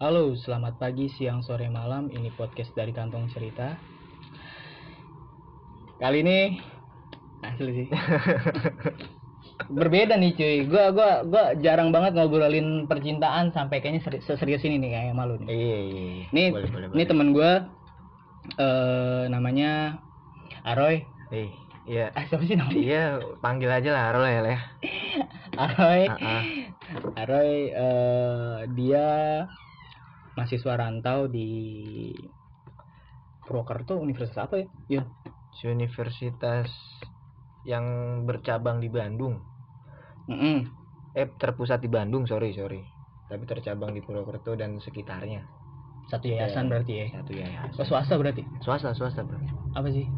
Halo, selamat pagi, siang, sore, malam. Ini podcast dari Kantong Cerita. Kali ini asli sih. Berbeda nih cuy. Gua gua gua jarang banget ngobrolin percintaan sampai kayaknya seri- seserius ini nih kayak malu nih. Iya, iya, iya. Nih, boleh, temen gua eh namanya Aroy. Eh, iya. Ah, siapa sih namanya? Iya, panggil aja lah Arul ya. Aroy. Ah, ah. Aroy eh, dia mahasiswa rantau di Purwokerto Universitas apa ya? Yun. Universitas yang bercabang di Bandung. Mm-mm. Eh, terpusat di Bandung, sorry, sorry. Tapi tercabang di Purwokerto dan sekitarnya. Satu yayasan berarti ya. Satu ya. Oh, swasta berarti. Swasta, swasta, Bro. Apa sih?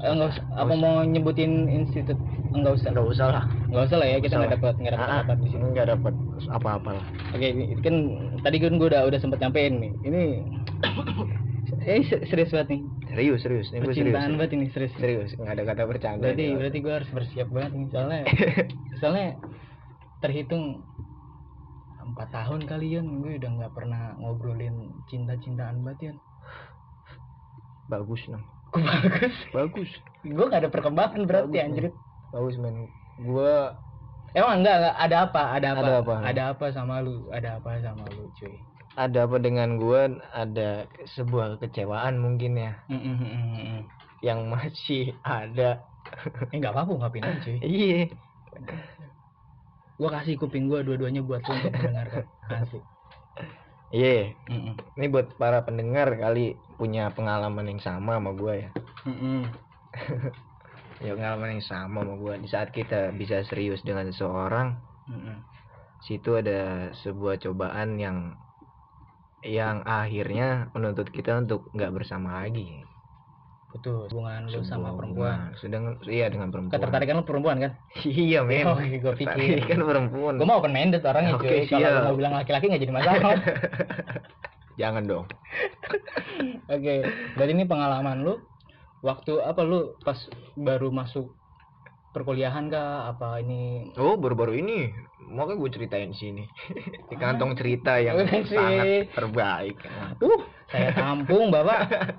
Eh, enggak usah. Apa Nggak usah. mau nyebutin institut? Enggak usah. Enggak usah lah. Enggak usah lah ya, kita nggak dapat nggak dapat Ah, ah. apa di sini. Enggak dapat apa-apa lah. Oke, ini kan tadi kan gue udah udah sempet nyampein nih. Ini eh se- serius banget nih. Serius, serius. Ini gue serius. Percintaan banget ini serius. Serius, enggak ada kata bercanda. Berarti ini. berarti gue harus bersiap banget nih soalnya soalnya terhitung empat tahun kali Yun gue udah nggak pernah ngobrolin cinta-cintaan banget Yun bagus, Nang. Bagus. Bagus. gue nggak ada perkembangan berarti Bagus, anjir. Bagus, men. Gua emang enggak, enggak. Ada apa? Ada apa? Ada apa? ada apa sama lu? Ada apa sama lu cuy? Ada apa dengan gua? Ada sebuah kecewaan mungkin ya. Mm, mm, mm, mm, mm. yang masih ada. Eh nggak apa-apa ungkapin aja cuy. Iya. Gue kasih kuping gue dua-duanya buat lu untuk mendengarkan. Asik iya Mm, mm. ini buat para pendengar kali punya pengalaman yang sama sama gua ya Mm, mm. ya pengalaman yang sama sama gua di saat kita bisa serius dengan seseorang Mm, mm. situ ada sebuah cobaan yang yang akhirnya menuntut kita untuk nggak bersama lagi betul hubungan lu sama perempuan. Sedang iya dengan perempuan. Ketertarikan lu perempuan kan? Iya men. Oh, gue pikir. kan perempuan. Gue mau open minded orangnya Oke, cuy kalau mau bilang laki-laki nggak jadi masalah. Jangan dong. Oke berarti ini pengalaman lu waktu apa lu pas baru masuk perkuliahan kah? Apa ini? Oh baru-baru ini. Makanya gue ceritain sini. Di kantong cerita yang sangat terbaik. Uh saya tampung bapak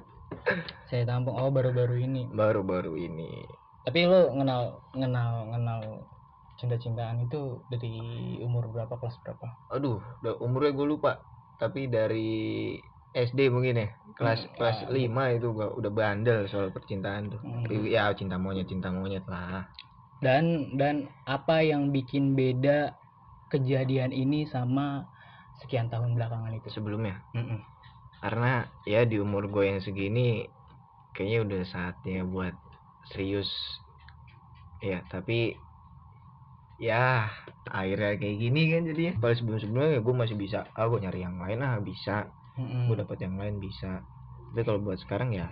saya tampung. Oh baru-baru ini. Baru-baru ini. Tapi lu kenal kenal kenal cinta-cintaan itu dari umur berapa kelas berapa? Aduh udah umurnya gue lupa. Tapi dari SD mungkin ya. Kelas Hmm, kelas ah. 5 itu gua udah bandel soal percintaan tuh. Hmm. Ya cinta monyet cinta monyet lah. Dan dan apa yang bikin beda kejadian ini sama sekian tahun belakangan itu? Sebelumnya? Mm-mm. Karena ya di umur gue yang segini Kayaknya udah saatnya buat serius. Ya tapi ya akhirnya kayak gini kan jadinya. Kalau sebelum sebelumnya ya gue masih bisa. Ah gue nyari yang lain ah bisa. Mm-mm. gue dapat yang lain bisa. Tapi kalau buat sekarang ya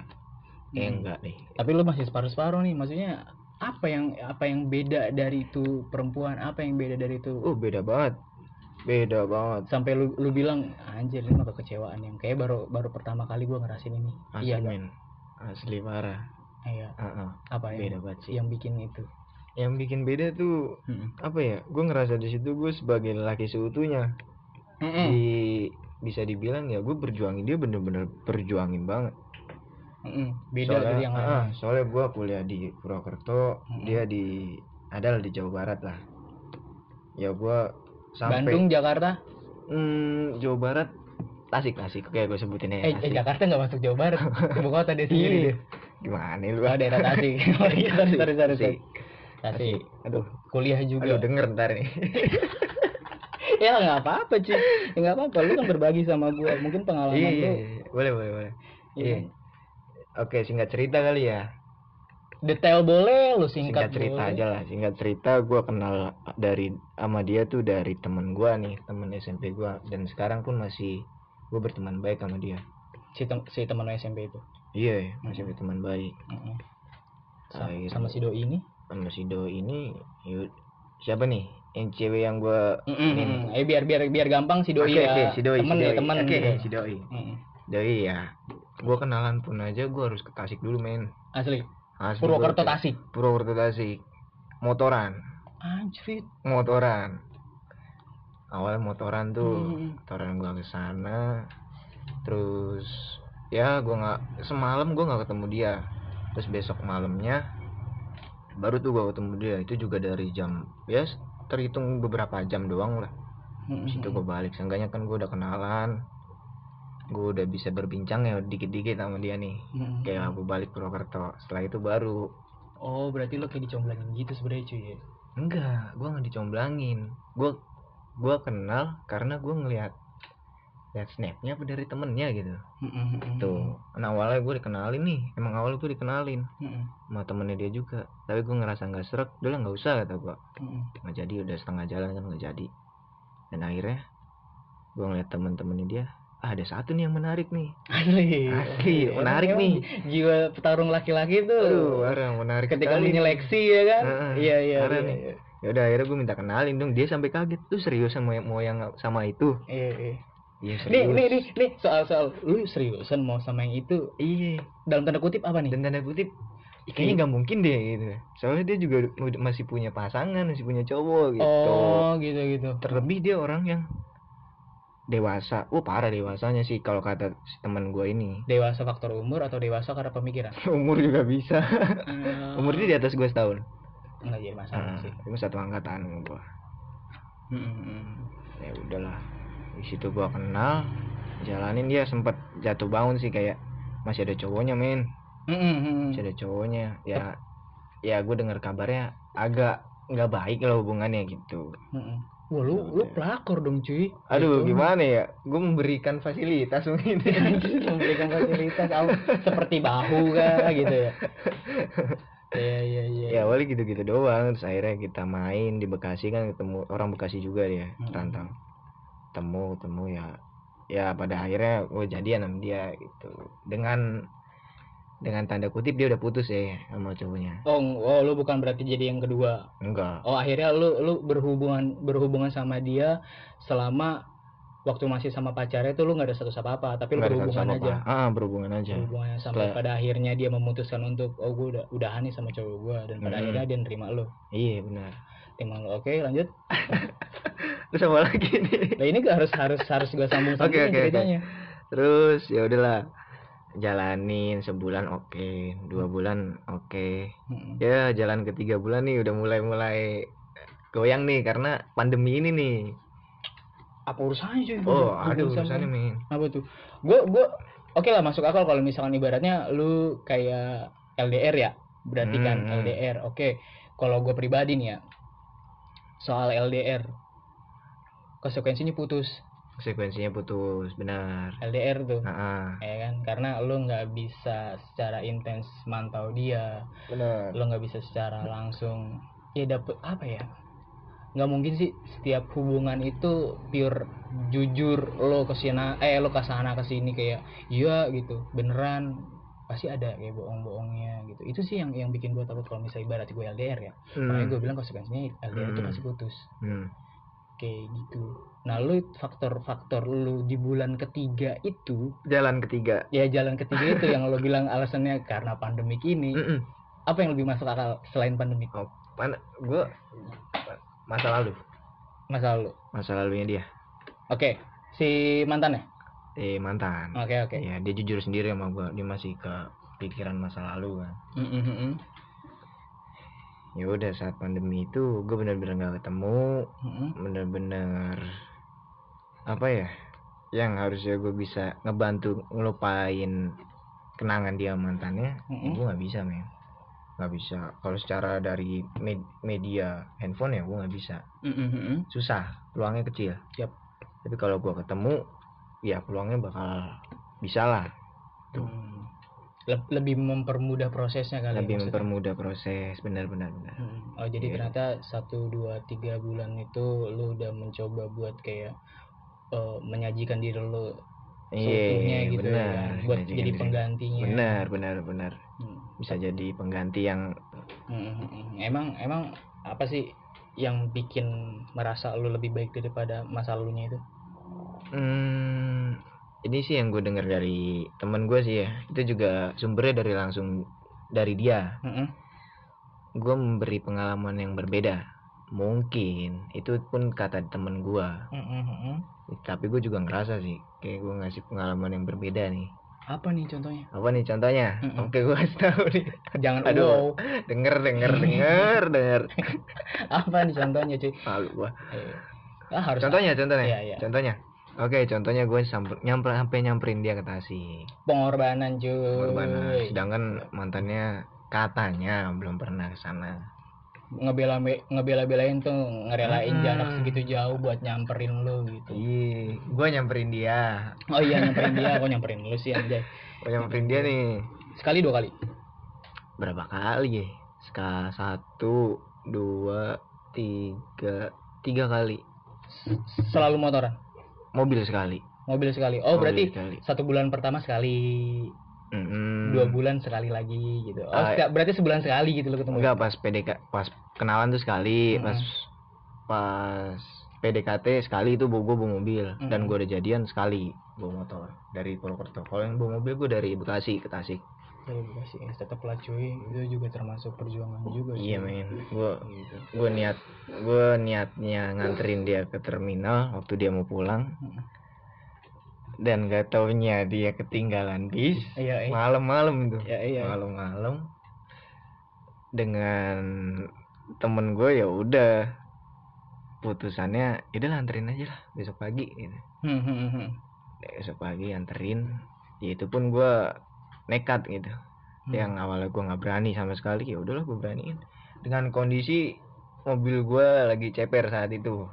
eh Hmm. enggak deh tapi lu masih separuh-separuh nih maksudnya apa yang apa yang beda dari itu perempuan? Apa yang beda dari itu? Oh beda banget beda banget. Sampai lu lu bilang anjir ini mah kekecewaan yang kayak baru baru pertama kali gua ngerasain ini. Asli iya men. Asli parah. Iya. Heeh, apa beda yang banget sih. yang bikin itu? Yang bikin beda tuh Mm-mm. apa ya gue ngerasa di situ gue sebagai laki seutuhnya. Mm-mm. di bisa dibilang ya gue berjuangin dia bener-bener berjuangin banget. Mm-mm. beda soalnya, dari yang lain. ah, soalnya gue kuliah di Purwokerto Mm-mm. dia di adalah di Jawa Barat lah. Ya gue sampai Bandung Jakarta? Hmm, Jawa Barat. Tasik Tasik. Kayak gue sebutin ya eh, eh Jakarta nggak masuk Jawa Barat. Ibu kota dia sendiri gimana lu? Oh daerah Tasik. Oh iya sorry sorry sorry. Tasik. Tasik. Aduh. Kuliah juga. Aduh denger ntar nih. Ya nggak apa-apa cuy. Ya nggak apa-apa. Lu kan berbagi sama gua. Mungkin pengalaman iya, lu. boleh boleh boleh. Iya. Iya. Oke singkat cerita kali ya detail boleh lu singkat, singkat, cerita boleh. aja lah singkat cerita gue kenal dari sama dia tuh dari temen gue nih temen SMP gue dan sekarang pun masih gue berteman baik sama dia si, tem si teman SMP itu iya masih Mm-mm. berteman baik Mm-mm. Sa- Akhirnya- sama si doi ini sama si Do ini yuk, siapa nih yang cewek yang gue Mm-mm. eh biar biar biar gampang si doi Oke, ya oke, si doi temen si ya doi. temen oke gitu. si doi Mm-mm. doi ya gue kenalan pun aja gue harus ke Tasik dulu men asli Asli Purwokerto gua- Tasik. Purwokerto Tasik. Motoran. Anjrit. Motoran. Awalnya motoran tuh Hmm. motoran gua ke sana. Terus ya gua nggak semalam gua nggak ketemu dia. Terus besok malamnya baru tuh gua ketemu dia. Itu juga dari jam ya terhitung beberapa jam doang lah. Mm-mm. Habis itu gue balik. Seenggaknya kan gue udah kenalan gue udah bisa berbincang ya dikit-dikit sama dia nih. Mm-mm. kayak gue balik Purwokerto. Setelah itu baru. Oh berarti lo kayak dicomblangin gitu sebenarnya cuy ya? Enggak gue nggak dicomblangin. Gue gue kenal karena gue ngelihat lihat snapnya apa dari temennya gitu. Mm-mm. tuh nah awalnya gue dikenalin nih. Emang awalnya gue dikenalin. Mm-mm. sama temennya dia juga. Tapi gue ngerasa nggak serak. Udah nggak usah kata gue Mm-mm. nggak jadi udah setengah jalan kan nggak jadi. Dan akhirnya gue ngeliat temen-temennya dia ah, ada satu nih yang menarik nih Asli, Asli, Emang- menarik nih. Jiwa petarung laki-laki tuh. Aduh, orang menarik ketika sekali menyeleksi ya kan? Iya iya. iya, nih. iya. ya udah akhirnya gue minta kenalin dong dia sampai kaget tuh serius sama yang mau yang sama itu Iya iya. iya Nih serius nih nih nih soal soal lu seriusan mau sama yang itu iya dalam tanda kutip apa nih? dan tanda kutip "Ih, kayaknya nggak mungkin deh gitu soalnya dia juga masih punya pasangan masih punya cowok gitu Oh gitu gitu. terlebih dia orang yang dewasa. Oh parah dewasanya sih kalau kata si teman gue ini. Dewasa faktor umur atau dewasa karena pemikiran? umur juga bisa. Umur dia di atas gue setahun. Enggak jadi masalah Ah, sih. cuma satu angkatan gue Mm-mm. ya udahlah. Di situ gua kenal jalanin. Dia sempet jatuh bangun sih kayak masih ada cowoknya men. Mm-mm. masih ada cowoknya. Ya ya gue dengar kabarnya agak nggak baik lah hubungannya gitu. Mm-mm. Wah lu lu pelakor dong cuy. aduh Gitu. gimana ya gue memberikan fasilitas mungkin Anjir, memberikan fasilitas seperti bahu kah gitu ya. Iya iya iya. ya awalnya gitu-gitu doang terus akhirnya kita main di Bekasi kan ketemu orang Bekasi juga dia Mm-mm. rantau temu temu ya ya pada akhirnya gue jadian sama dia gitu dengan dengan tanda kutip dia udah putus ya sama cowoknya Oh, oh lu bukan berarti jadi yang kedua. enggak Oh, akhirnya lu lu berhubungan berhubungan sama dia selama waktu masih sama pacarnya itu lu nggak ada status apa-apa, tapi lu berhubungan aja. ah berhubungan aja Berhubungan sampai Setelah- pada akhirnya dia memutuskan untuk oh gue udah udahan nih sama cowok gua dan pada Mm-mm. akhirnya dia nerima lu. iya benar Terima lu. Oke, lanjut. terus apa lagi nih Nah, ini gak harus harus harus gua sambung Oke, sambungin oke, oke. ceritanya. terus ya udahlah jalanin sebulan oke. Dua bulan oke. Mm-mm. ya jalan ketiga bulan nih udah mulai mulai goyang nih karena pandemi ini nih. Apa urusannya cuy? oh Hubungan ada urusannya? men apa tuh? Gue gue oke lah masuk akal kalau misalkan ibaratnya lu kayak LDR ya berarti kan Hmm, hmm. LDR oke. Kalau gue pribadi nih ya soal LDR konsekuensinya putus konsekuensinya putus benar. LDR tuh. Ah, ah. ya kan? Karena lu nggak bisa secara intens mantau dia. Benar. Lu nggak bisa secara langsung. Ya dapet apa ya? Nggak mungkin sih setiap hubungan itu pure jujur lo ke sana eh lo ke sana ke sini kayak iya gitu. Beneran. Pasti ada kayak bohong-bohongnya gitu. Itu sih yang yang bikin gue takut kalau misalnya ibarat gue LDR ya. Makanya hmm. gue bilang konsekuensinya LDR itu Hmm. pasti putus. Hmm. kayak gitu nah lu faktor-faktor lu di bulan ketiga itu jalan ketiga ya jalan ketiga itu yang lo bilang alasannya karena pandemik ini Mm-mm. apa yang lebih masuk akal selain pandemik oh mana gue masa lalu masa lalu masa lalunya dia Oke, si mantannya. eh mantan Oke oke. ya dia jujur sendiri sama gue dia masih ke pikiran masa lalu kan Mm, mm, mm, mm. ya udah saat pandemi itu gue bener-bener nggak ketemu Mm, mm. bener-bener apa ya yang harusnya gue bisa ngebantu ngelupain kenangan dia mantannya Mm-mm. gue nggak bisa men nggak bisa kalau secara dari med- media handphone ya gue nggak bisa Mm, mm, mm, mm. susah peluangnya kecil Siap. tapi kalau gue ketemu ya peluangnya bakal bisa lah Tuh. Hmm. Leb- lebih mempermudah prosesnya kali ya lebih maksudnya. mempermudah proses benar-benar benar Mm. Oh jadi Iya. ternyata satu dua tiga bulan itu lu udah mencoba buat kayak eh, menyajikan diri lu seutuhnya iya gitu ya, buat Ngajakin jadi diri. penggantinya. benar benar benar Hmm. bisa jadi pengganti yang Mm, mm, mm. Emang emang apa sih yang bikin merasa lu lebih baik daripada masa lalunya itu? Hmm, ini sih yang gue dengar dari temen gue sih ya. Itu juga sumbernya dari langsung dari dia. Mm, mm. Gue memberi pengalaman yang berbeda mungkin. Itu pun kata temen gua. Mm-mm, mm-mm. tapi gue juga ngerasa sih kayak gue ngasih pengalaman yang berbeda nih. Apa nih contohnya? Apa nih contohnya? Mm-mm. oke gue kasih tahu nih. Jangan Aduh. wow. denger denger denger denger. Apa nih contohnya cuy? Malu gua. Eh, ah, harus contohnya contohnya Iya, iya. contohnya. Oke contohnya gue sampai nyamper sampai nyamperin dia ke Tasik. Pengorbanan cuy. Pengorbanan. sedangkan mantannya katanya belum pernah ke sana ngebela ngebela belain tuh ngerelain Hmm. jarak segitu jauh buat nyamperin lu gitu. Iya gue nyamperin dia. Oh iya nyamperin dia kok nyamperin lu sih anjay. Gue nyamperin dia nih. Sekali dua kali? Berapa kali ya? Ska satu dua tiga tiga kali. Selalu motoran? Mobil sekali. Mobil sekali. Oh Mobil berarti sekali. satu bulan pertama sekali Mm-mm. dua bulan sekali lagi gitu. Oh Ah, seka- berarti sebulan sekali gitu lo ketemu enggak pas PDK pas kenalan tuh sekali Mm-mm. pas pas PDKT sekali itu gue bawa mobil. Dan Mm-mm. gue udah jadian sekali bawa motor. Dari Purwokerto kalau yang bawa mobil gue dari Bekasi ke Tasik. Dari Bekasi ya tetap lah cuy. Itu juga termasuk perjuangan juga iya men. Gue gitu. gue niat gue niatnya nganterin dia ke terminal waktu dia mau pulang. Mm. Dan gak taunya dia ketinggalan bis iya iya. malam-malam itu. Ya, iya. malam-malam. Dengan temen gue ya udah. Putusannya ya udah lah, anterin aja lah besok pagi gitu. Hmm, hmm, hmm, hmm. besok pagi anterin. Ya itu pun gue nekat gitu. Hmm. yang awalnya gue nggak berani sama sekali ya udahlah gue beraniin. Dengan kondisi mobil gue lagi ceper saat itu.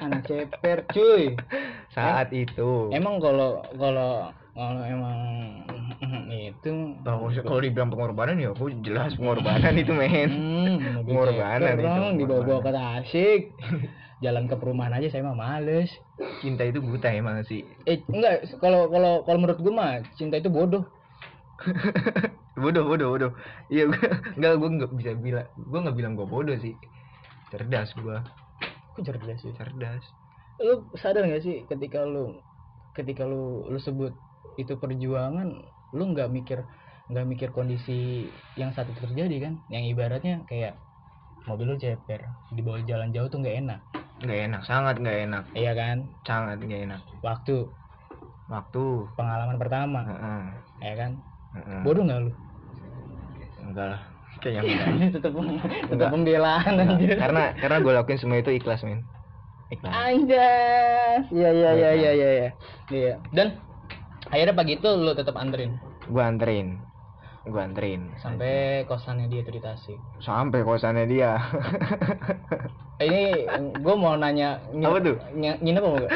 Anak ceper cuy saat itu emang kalau kalau kalau emang itu kalau kalau dibilang pengorbanan ya aku jelas pengorbanan itu men Hmm, Pengorbanan ceper itu, dong, dibawa-bawa ke. Tasik. Jalan ke perumahan aja saya mah males. cinta itu buta emang sih Eh enggak, kalau kalau kalau menurut gue mah cinta itu bodoh. bodoh bodoh bodoh iya gue nggak gue nggak bisa bilang gue nggak bilang gue bodoh sih cerdas gue Kok cerdas sih? cerdas Lu sadar gak sih ketika lu ketika lu lu sebut itu perjuangan, lu nggak mikir nggak mikir kondisi yang saat itu terjadi kan? Yang ibaratnya kayak mobil lu ceper, dibawa jalan jauh tuh nggak enak, nggak enak sangat nggak enak. Iya kan? sangat nggak enak. Waktu. Waktu. Pengalaman pertama, Heeh, ya kan? heeh. Bodoh nggak lu? enggak lah. Kayaknya tetap tetap pembelaan karena karena gue lakuin semua itu ikhlas men ikhlas Anjas. Iya iya iya iya iya iya. Iya. Dan akhirnya pagi itu lu tetap anterin gue anterin gue anterin sampai kosannya dia tuh di Tasik. sampai kosannya dia Ini gue mau nanya nginep- Apa tuh? nginep apa enggak?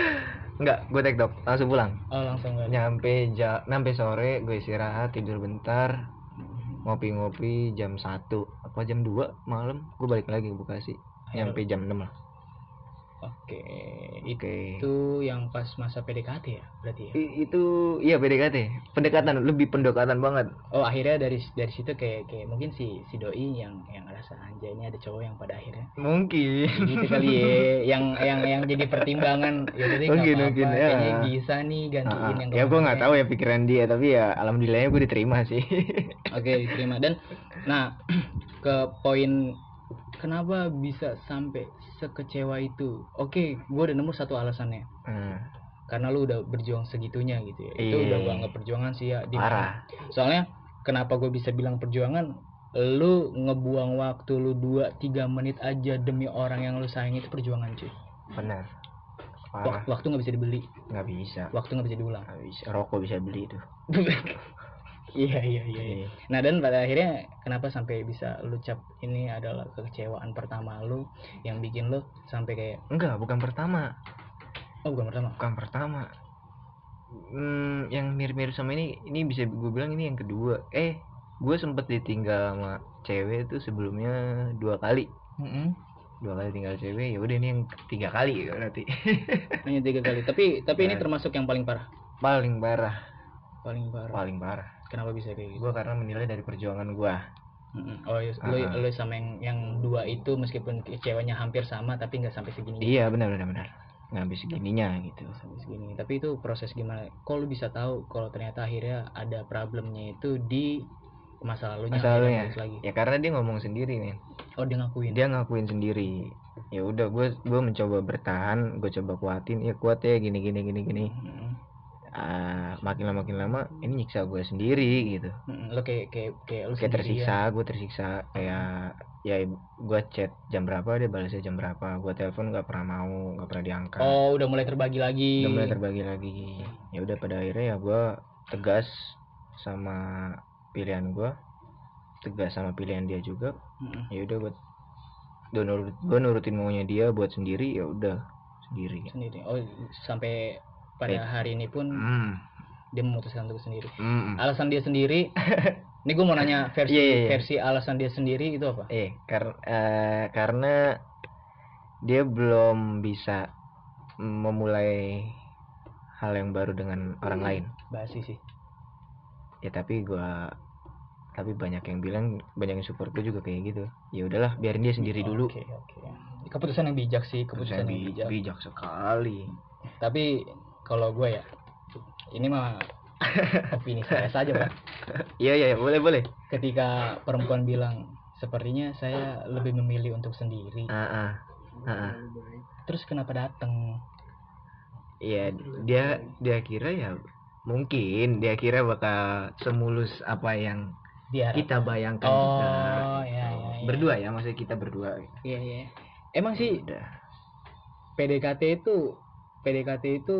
enggak gue tektok langsung pulang Oh langsung enggak. nyampe ja nyampe sore gue istirahat tidur bentar ngopi-ngopi jam 1 apa jam 2 malam gue balik lagi ke Bekasi nyampe jam 6 lah Oke. oke. Itu yang pas masa PDKT ya berarti ya. I- itu iya PDKT pendekatan lebih pendekatan banget. Oh akhirnya dari dari situ kayak kayak mungkin si si doi yang yang ngerasa anjay ini ada cowok yang pada akhirnya. Mungkin. Gitu kali ya yang yang yang jadi pertimbangan. Ya nggak Mungkin, apa-apa, mungkin, ya. kayaknya bisa nih gantiin Ah, yang ya gue nggak tahu ya pikiran dia tapi ya alhamdulillahnya gue diterima sih. Oke diterima. Dan nah ke poin kenapa bisa sampai sekecewa itu? Oke gue udah nemu satu alasannya. Hmm, karena lu udah berjuang segitunya gitu ya. Itu Iya. udah gua anggap perjuangan sih ya di parah. Soalnya kenapa gue bisa bilang perjuangan? Lu ngebuang waktu lu 2-3 menit aja demi orang yang lu sayang itu perjuangan cuy. Benar parah. waktu nggak bisa dibeli. Nggak bisa. Waktu nggak bisa diulang. Nggak bisa. Rokok bisa beli itu iya iya iya iya. nah dan pada akhirnya kenapa sampai bisa lu cap ini adalah kekecewaan pertama lu yang bikin lu sampai kayak enggak bukan pertama. Oh bukan pertama? Bukan pertama. Hmm, yang mirip-mirip sama ini ini bisa gue bilang ini yang kedua. Eh gue sempet ditinggal sama cewek itu sebelumnya dua kali. Mm-mm. dua kali tinggal cewek ya udah ini yang ketiga kali berarti. Hanya tiga kali. Tapi tapi ini Nah. termasuk yang paling parah? Paling parah. Paling parah. Paling parah kenapa bisa kayak gitu? Gue karena menilai dari perjuangan gue oh iya, lu, Ah. lu sama yang yang dua itu meskipun kecewanya hampir sama tapi nggak sampai segini. Iya benar benar benar. Nggak habis segininya gitu. sampai segini. Tapi itu proses gimana? Kok lu bisa tahu kalau ternyata akhirnya ada problemnya itu di masa lalunya masa lalunya. lagi? Ya karena dia ngomong sendiri nih oh dia ngakuin? Dia ngakuin sendiri. Ya udah gue gue mencoba bertahan gue coba kuatin. Ya kuat ya gini gini gini gini. Mm-mm. Ah, makin lama makin lama ini nyiksa gue sendiri gitu. Lo kayak kayak kayak lo kayak tersiksa gue tersiksa kayak ya gue chat jam berapa dia balasnya jam berapa gue telepon nggak pernah mau nggak pernah diangkat. Oh udah mulai terbagi lagi. Udah mulai terbagi lagi. Ya udah pada akhirnya ya gue tegas sama pilihan gue tegas sama pilihan dia juga. Ya udah gue gue nurut gue nurutin maunya dia buat sendiri ya udah sendiri. Sendiri. Oh sampai pada hari ini pun hmm. dia memutuskan untuk sendiri. Hmm. alasan dia sendiri ini gue mau nanya versi Iya, iya, iya. versi alasan dia sendiri itu apa? Eh kar eh, karena dia belum bisa memulai hal yang baru dengan orang lain. Basi sih. Ya tapi gua tapi banyak yang bilang banyak yang support gue juga kayak gitu. Ya udahlah biarin dia sendiri dulu. Oke oke. Keputusan yang bijak sih keputusan yang Bi- bijak. bijak sekali. Tapi kalau gue ya ini mah opini saya saja pak. Iya iya iya, boleh boleh. Ketika perempuan bilang sepertinya saya lebih memilih untuk sendiri. Ah ah. Ah, ah. terus kenapa datang Iya, dia dia kira ya mungkin dia kira bakal semulus apa yang dia kita bayangkan oh ya ya, ya. berdua ya maksudnya kita berdua. Iya iya. Emang sih udah. PDKT itu PDKT itu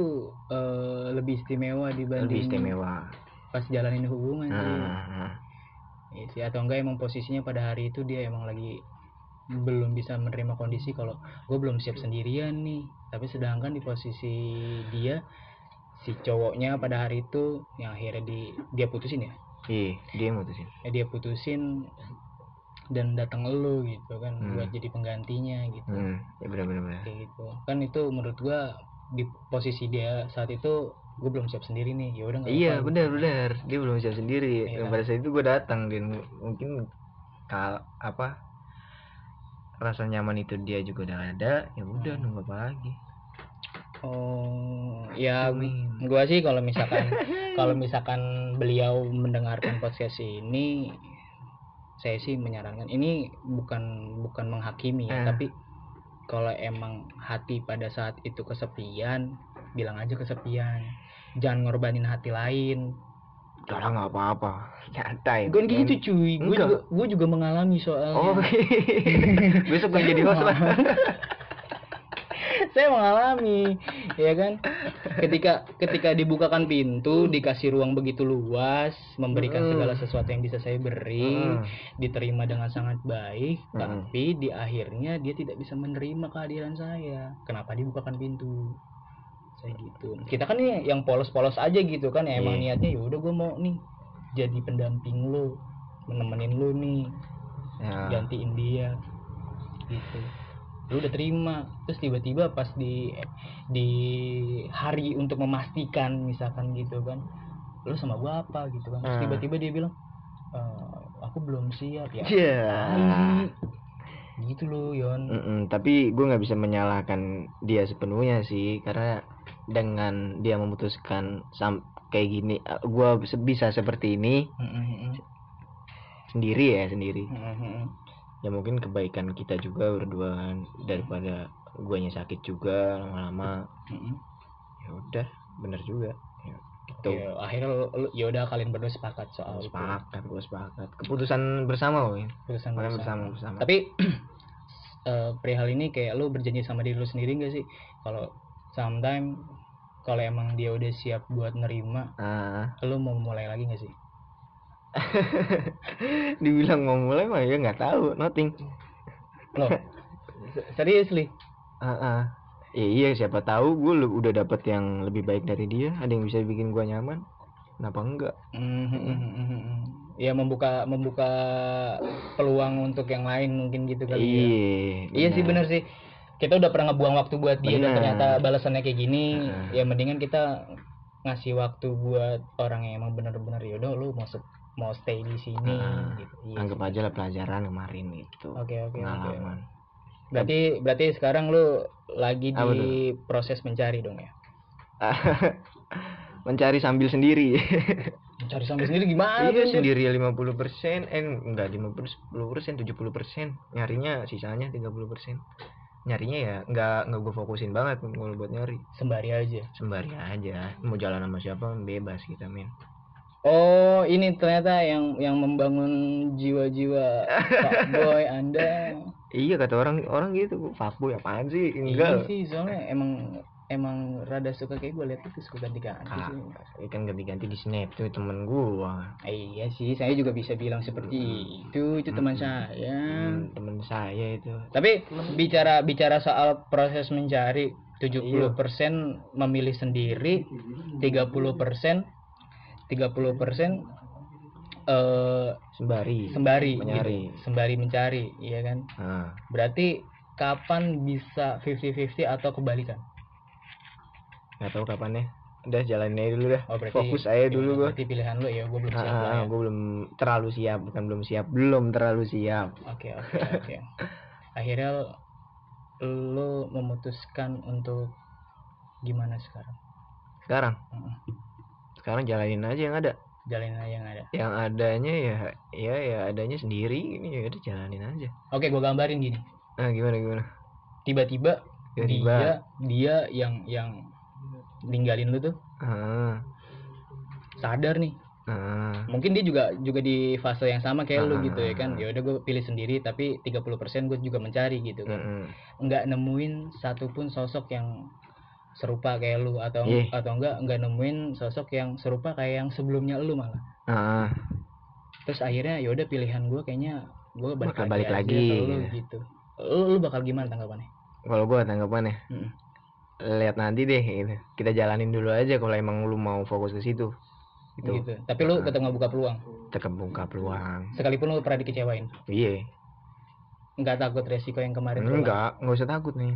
eh, lebih istimewa dibanding lebih istimewa. pas jalanin hubungan sih. Ah, ah. Iya sih atau enggak emang posisinya pada hari itu dia emang lagi belum bisa menerima kondisi kalau gue belum siap sendirian nih. Tapi sedangkan di posisi dia si cowoknya pada hari itu yang akhirnya di dia putusin ya? Iya dia mutusin eh, dia putusin dan datang elu gitu kan Hmm. buat jadi penggantinya gitu. Hmm, ya benar benar benar kayak gitu. Kan itu menurut gua di posisi dia saat itu gue belum siap sendiri nih ya udah iya benar benar dia belum siap sendiri Iya dan kan? pada saat itu gue datang dan mungkin kal apa rasa nyaman itu dia juga udah ada ya udah Hmm. nunggu apa lagi oh ya gua sih kalau misalkan kalau misalkan beliau mendengarkan podcast ini saya sih menyarankan ini bukan bukan menghakimi ya Eh. tapi kalau emang hati pada saat itu kesepian bilang aja kesepian. Jangan ngorbanin hati lain. Udah nggak apa-apa. Santai Bukan men. gitu cuy, gue juga, gue juga mengalami soalnya. oh besok gue jadi host lah saya mengalami, ya kan? Ketika ketika dibukakan pintu, dikasih ruang begitu luas, memberikan Mm. segala sesuatu yang bisa saya beri, Mm. diterima dengan sangat baik, tapi di akhirnya dia tidak bisa menerima kehadiran saya. Kenapa dibukakan pintu? Saya gitu. Kita kan nih yang polos-polos aja gitu kan, ya emang Iya. niatnya ya udah gue mau nih jadi pendamping lo, menemenin lo nih ya. gantiin dia gitu lu udah terima terus tiba-tiba pas di di hari untuk memastikan misalkan gitu kan lu sama gua apa gitu kan terus Ah. tiba-tiba dia bilang "Eh, aku belum siap ya. Ai, gitu loh Yon Mm-mm, tapi gue nggak bisa menyalahkan dia sepenuhnya sih karena dengan dia memutuskan sam kayak gini gue bisa seperti ini Mm, mm, mm. sendiri ya sendiri Mm, mm, mm. Ya mungkin kebaikan kita juga berdua kan, daripada guanya sakit juga lama-lama. Ya udah bener juga. Ya, gitu. Ya, akhirnya ya udah kalian berdua sepakat soal sepakat gue sepakat. Keputusan bersama woy Keputusan bersama. bersama bersama. Tapi eh, perihal ini kayak lu berjanji sama diri lu sendiri gak sih? Kalau sometime kalau emang dia udah siap buat nerima ah. lu mau mulai lagi gak sih dibilang mau mulai mah ya nggak tahu nothing lo serius li Ah, ah. Ya, iya siapa tahu gue udah dapet yang lebih baik dari dia ada yang bisa bikin gua nyaman kenapa enggak Mhm. ya membuka membuka peluang untuk yang lain mungkin gitu kali ya iya iya sih bener sih kita udah pernah ngebuang waktu buat dia dan Bener. ternyata balasannya kayak gini Heeh. ya mendingan kita ngasih waktu buat orang yang emang bener-bener ya udah lu se- mau stay di sini Heeh. gitu. Iya anggap sih. aja lah pelajaran kemarin itu. Oke oke oke. Pengalaman. Berarti berarti sekarang lu lagi Apa di proses mencari dong ya? Mencari sambil sendiri. Mencari sampai sendiri gimana iya tuh, Dir? sendiri 50 persen eh enggak 50 10 persen 70 persen. Nyarinya sisanya 30 persen. Nyarinya ya nggak nggak gue fokusin banget kalau buat nyari. Sembari aja. Sembari aja. Mau jalan sama siapa bebas kita men oh ini ternyata yang yang membangun jiwa-jiwa Pak boy anda iya kata orang orang gitu fuckboy apaan sih Iya enggak sih soalnya emang emang rada suka kayak gue lihat itu suka ganti-ganti sih. kan ganti-ganti di snap tuh temen gua Eh, iya sih, saya juga bisa bilang seperti itu, itu teman Mm-mm. saya. Hmm, temen saya itu Tapi bicara bicara soal proses mencari, Iya. 70% memilih sendiri, 30% 30% eh sembari sembari Mencari. gitu. Sembari mencari, iya kan? nah, Berarti kapan bisa 50-50 atau kebalikan? nggak tahu kapan ya udah jalanin aja dulu dah Oh, berarti fokus aja dulu gua Berarti pilihan lu ya, gue belum siap ah, ya. gue belum terlalu siap bukan belum siap belum terlalu siap Oke oke oke. Akhirnya lu memutuskan untuk gimana sekarang? sekarang Mm-mm. Sekarang jalanin aja yang ada Jalanin aja yang ada. yang adanya ya ya ya adanya sendiri ini ya udah jalanin aja Oke, gua gambarin gini. nah gimana gimana Tiba-tiba dia dia yang yang ninggalin lu tuh ah, sadar nih. ah, Mungkin dia juga juga di fase yang sama kayak lu Ah. gitu ya kan. Ya udah gue pilih sendiri tapi 30% gue juga mencari gitu kan. Nggak nemuin satupun sosok yang serupa kayak lu atau Iya. atau enggak nggak nemuin sosok yang serupa kayak yang sebelumnya lu malah. Ah, terus akhirnya ya udah pilihan gue kayaknya gue balik Bakal balik lagi, lu gitu. Lu, lu bakal gimana tanggapannya? Kalau gua tanggapannya? Mm. lihat nanti deh gitu. kita jalanin dulu aja kalau emang lu mau fokus ke situ. Gitu. gitu. Tapi lu Ah. tetap nggak buka peluang? Tetap buka peluang. Sekalipun lu pernah dikecewain? Iya. Nggak takut resiko yang kemarin enggak nggak usah takut nih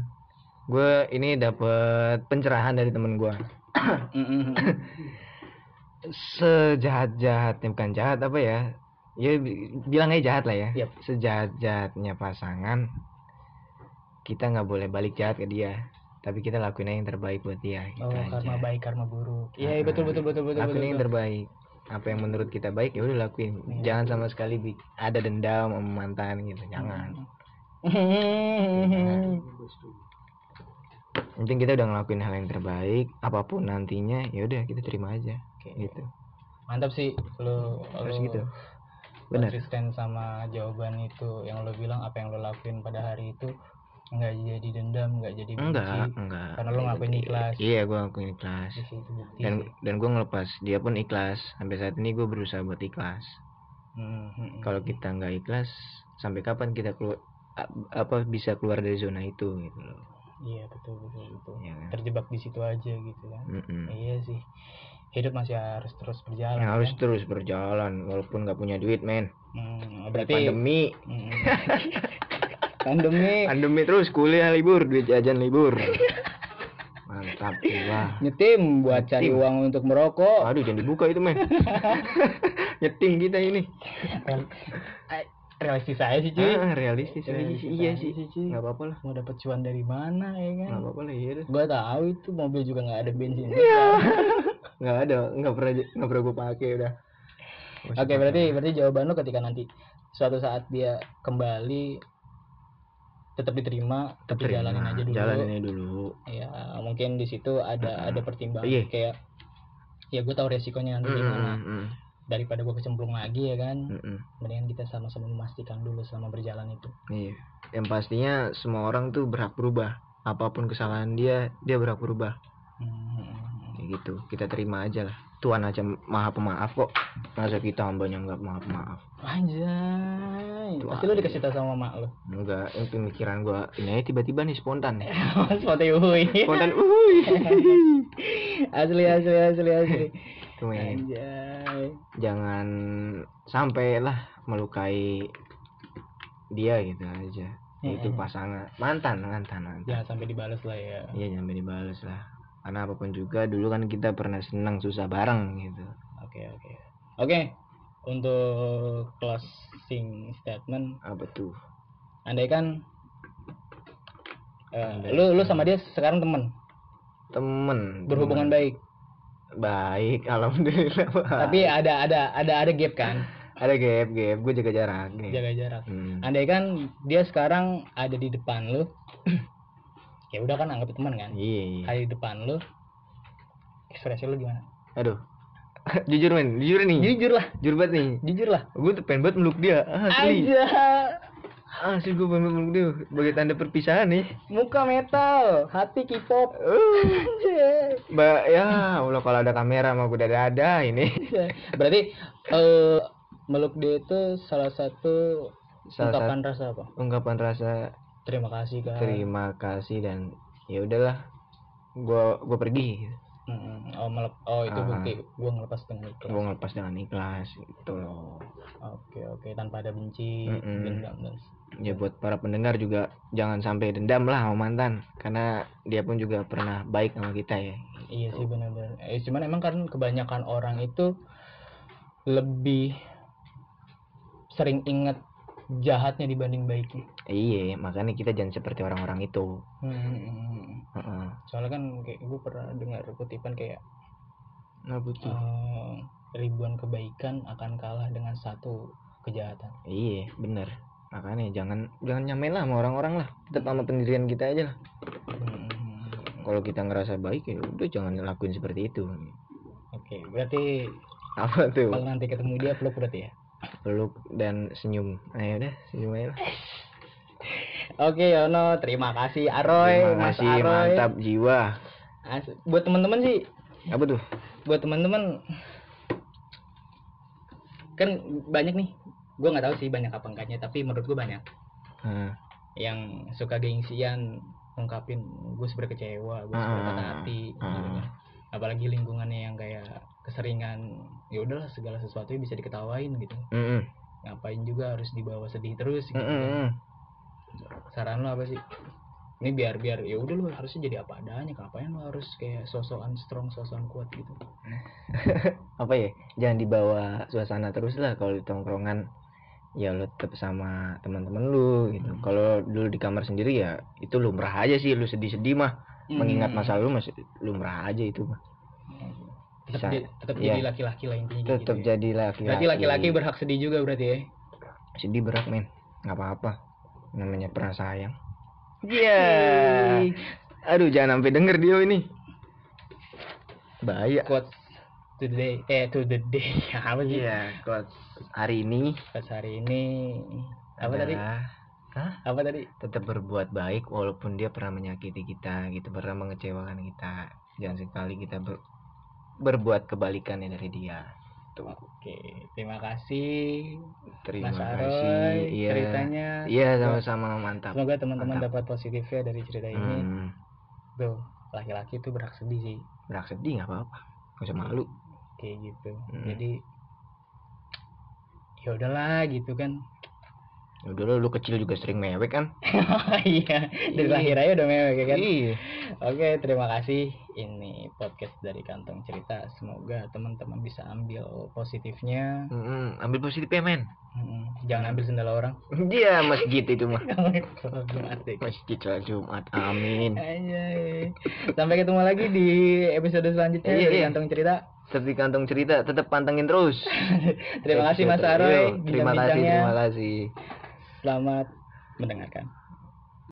gue ini dapat pencerahan dari temen mm. sejahat jahatnya bukan jahat apa ya? Ya bi- bilang aja jahat lah ya. Yap. sejahat jahatnya pasangan kita nggak boleh balik jahat ke dia. Tapi kita lakuin aja yang terbaik buat dia gitu oh aja. karma baik karma buruk. Iya betul betul betul betul lakuin betul, yang betul. terbaik. Apa yang menurut kita baik ya udah lakuin. Iya. jangan sama sekali ada dendam sama mantan gitu jangan. Yang penting kita udah ngelakuin hal yang terbaik apa pun nantinya ya udah kita terima aja Oke. gitu. Mantap sih lu harus gitu. Benar. konsisten sama jawaban itu yang lo bilang apa yang lo lakuin pada hari itu nggak jadi dendam nggak jadi benci. Enggak enggak. Karena lo ngakuin ikhlas. Iya gua ngakuin ikhlas. Dan dan gue ngelepas dia pun ikhlas. Sampai saat ini gue berusaha buat ikhlas. Hmm, kalau kita nggak ikhlas sampai kapan kita keluar apa bisa keluar dari zona itu gitu loh iya betul betul betul. Ya kan? terjebak di situ aja gitu kan. Mm-mm. iya sih. Hidup masih harus terus berjalan harus kan? terus berjalan walaupun nggak punya duit men. Hmm, berarti pandemi. Hmm. pandemi. Pandemi terus kuliah libur duit jajan libur. Mantap wah nyetim buat cari Nyetim. uang untuk merokok. Aduh jangan dibuka itu men. Nyeting kita ini realistis saya sih cuy. Ah, realistis Realistis iya aja sih. sih, cuy. nggak apa-apa lah. Mau dapat cuan dari mana ya kan? Nggak apa-apa lah iya deh gua tahu itu mobil juga nggak ada bensin. Nggak ada nggak pernah nggak pernah gue pakai udah. Oke berarti berarti jawaban lo ketika nanti suatu saat dia kembali tetap diterima tapi Terima, jalanin aja dulu. Jalanin aja dulu. Ya mungkin di situ ada Mm-mm. ada pertimbangan Iya. kayak ya gue tahu resikonya nanti Mm, gimana. mm, mm, daripada gue kecemplung lagi ya kan? Mm, mm. mendingan kita sama-sama memastikan dulu selama berjalan itu. Iya. Yang pastinya semua orang tuh berhak berubah. Apa pun kesalahan dia dia berhak berubah. Hmm. kayak gitu. Kita terima aja lah. Tuhan aja maha pemaaf kok. Masa kita hambanya nggak maha pemaaf? Anjay, Itu pasti lo dikasih tau sama mak lo. enggak itu pemikiran gua. Ini tiba-tiba nih spontan Seperti uhui. spontan uhuy. Asli asli asli asli. Men. Anjay. jangan sampai lah melukai dia gitu aja itu pasangan mantan mantan mantan Jangan sampai dibales lah ya. iya jangan dibales lah karena apa pun juga dulu kan kita pernah senang susah bareng gitu Oke oke. Oke. Untuk closing statement, apa tuh andai kan eh, Andai lu lu sama dia sekarang temen temen berhubungan temen. baik baik alhamdulillah. Tapi ada ada ada ada gap kan? Ada gap gap. Gue jaga jarak gap. jaga jarak. Hmm. andai kan dia sekarang ada di depan lu ya udah kan anggap teman kan? Iya iya. Hari depan lu ekspresi lu gimana? Aduh. Jujur men. Jujur nih. Jujur lah. Jujur banget nih. Jujur lah. Gue tuh pengen banget meluk dia. Asli. Aja asli gue pengen meluk dia sebagai tanda perpisahan nih. Muka metal hati K-pop. Mbak ya Allah kalau ada kamera mah gue udah ada ini berarti eh meluk dia itu salah satu Salah ungkapan rasa apa? ungkapan rasa terima kasih kan terima kasih dan ya udahlah gue gue pergi Oh melep oh itu Ah. bukti gua ngelepas dengan ikhlas gue ngelepas dengan ikhlas gitu loh oke oke tanpa ada benci Mm-mm. dendam dan ya buat para pendengar juga jangan sampai dendam lah sama mantan karena dia pun juga pernah baik sama kita ya Iya sih benar-benar. Eh, cuman emang kan kebanyakan orang itu lebih sering ingat jahatnya dibanding baiknya. iya makanya kita jangan seperti orang-orang itu Hmm. Heeh. Soalnya kan kayak gue pernah dengar kutipan kayak Nah, betul. eh, ribuan kebaikan akan kalah dengan satu kejahatan. iya bener makanya jangan jangan nyamain lah sama orang-orang lah tetap sama pendirian kita aja lah Hmm. kalau kita ngerasa baik ya udah jangan lakuin seperti itu Oke, berarti apa tuh kalau nanti ketemu dia peluk berarti ya. peluk dan senyum ayo udah senyum aja lah Oke Yono, terima kasih Aroy, terima Mas kasih Aroy. mantap jiwa As- buat teman-teman sih apa tuh buat teman-teman kan banyak nih gue nggak tahu sih banyak apa enggaknya tapi menurut gue banyak Nah, yang suka gengsian ngungkapin gue sebenarnya kecewa gue sebenarnya patah Ah, hati ah. gitu kan. apalagi lingkungannya yang kayak keseringan ya udahlah segala sesuatu bisa diketawain gitu mm-mm. ngapain juga harus dibawa sedih terus gitu kan. Mm-mm. Saran lo apa sih? Ini biar biar ya udah lu harusnya jadi apa adanya. Ngapain lo harus kayak sosokan strong sosokan kuat gitu? Apa ya? Jangan dibawa suasana terus lah kalau di tongkrongan. Ya lu tetap sama teman-teman lu gitu. Hmm. kalau dulu di kamar sendiri ya itu lumrah aja sih. Lu sedih-sedih mah. Mengingat Hmm. masa lalu masih lumrah aja itu mah. Tetap, tetap Iya. jadi laki-laki lah intinya tetap gitu ya. jadi laki-laki. Berarti laki-laki berhak sedih juga berarti ya? Sedih berat men. Nggak apa-apa namanya pernah sayang iya. Yeay. aduh jangan sampai denger dia ini. Bahaya. Quotes to the day eh to the day. Apa sih? Iya quotes hari ini. Pas hari ini. Apa tadi? Hah? apa tadi? Tetap berbuat baik walaupun dia pernah menyakiti kita gitu pernah mengecewakan kita. Jangan sekali kita ber- berbuat kebalikannya dari dia tuh oke terima kasih terima Mas kasih Aroy iya. ceritanya. Iya sama-sama mantap. Semoga teman-teman dapat positifnya dari cerita ini. Hmm, tuh laki-laki tuh berhak sedih sih. Berak sedih nggak apa-apa. Gak usah malu. Kayak gitu. Hmm. jadi ya udahlah gitu kan Ya udah lu, lu kecil juga sering mewek kan iya dari Iya. lahir aja udah mewek ya kan iya Oke, terima kasih. Ini podcast dari kantong cerita. Semoga teman-teman bisa ambil positifnya. Mm-mm, ambil positifnya men Mm, Jangan ambil sendal orang. dia masjid itu mah masjid sholat jumat amin Anjay. Sampai ketemu lagi di episode selanjutnya Iya, dari iya. kantong cerita. seperti kantong cerita tetap pantengin terus Terima kasih Mas Aroy. Yo, terima kasih terima kasih Selamat mendengarkan.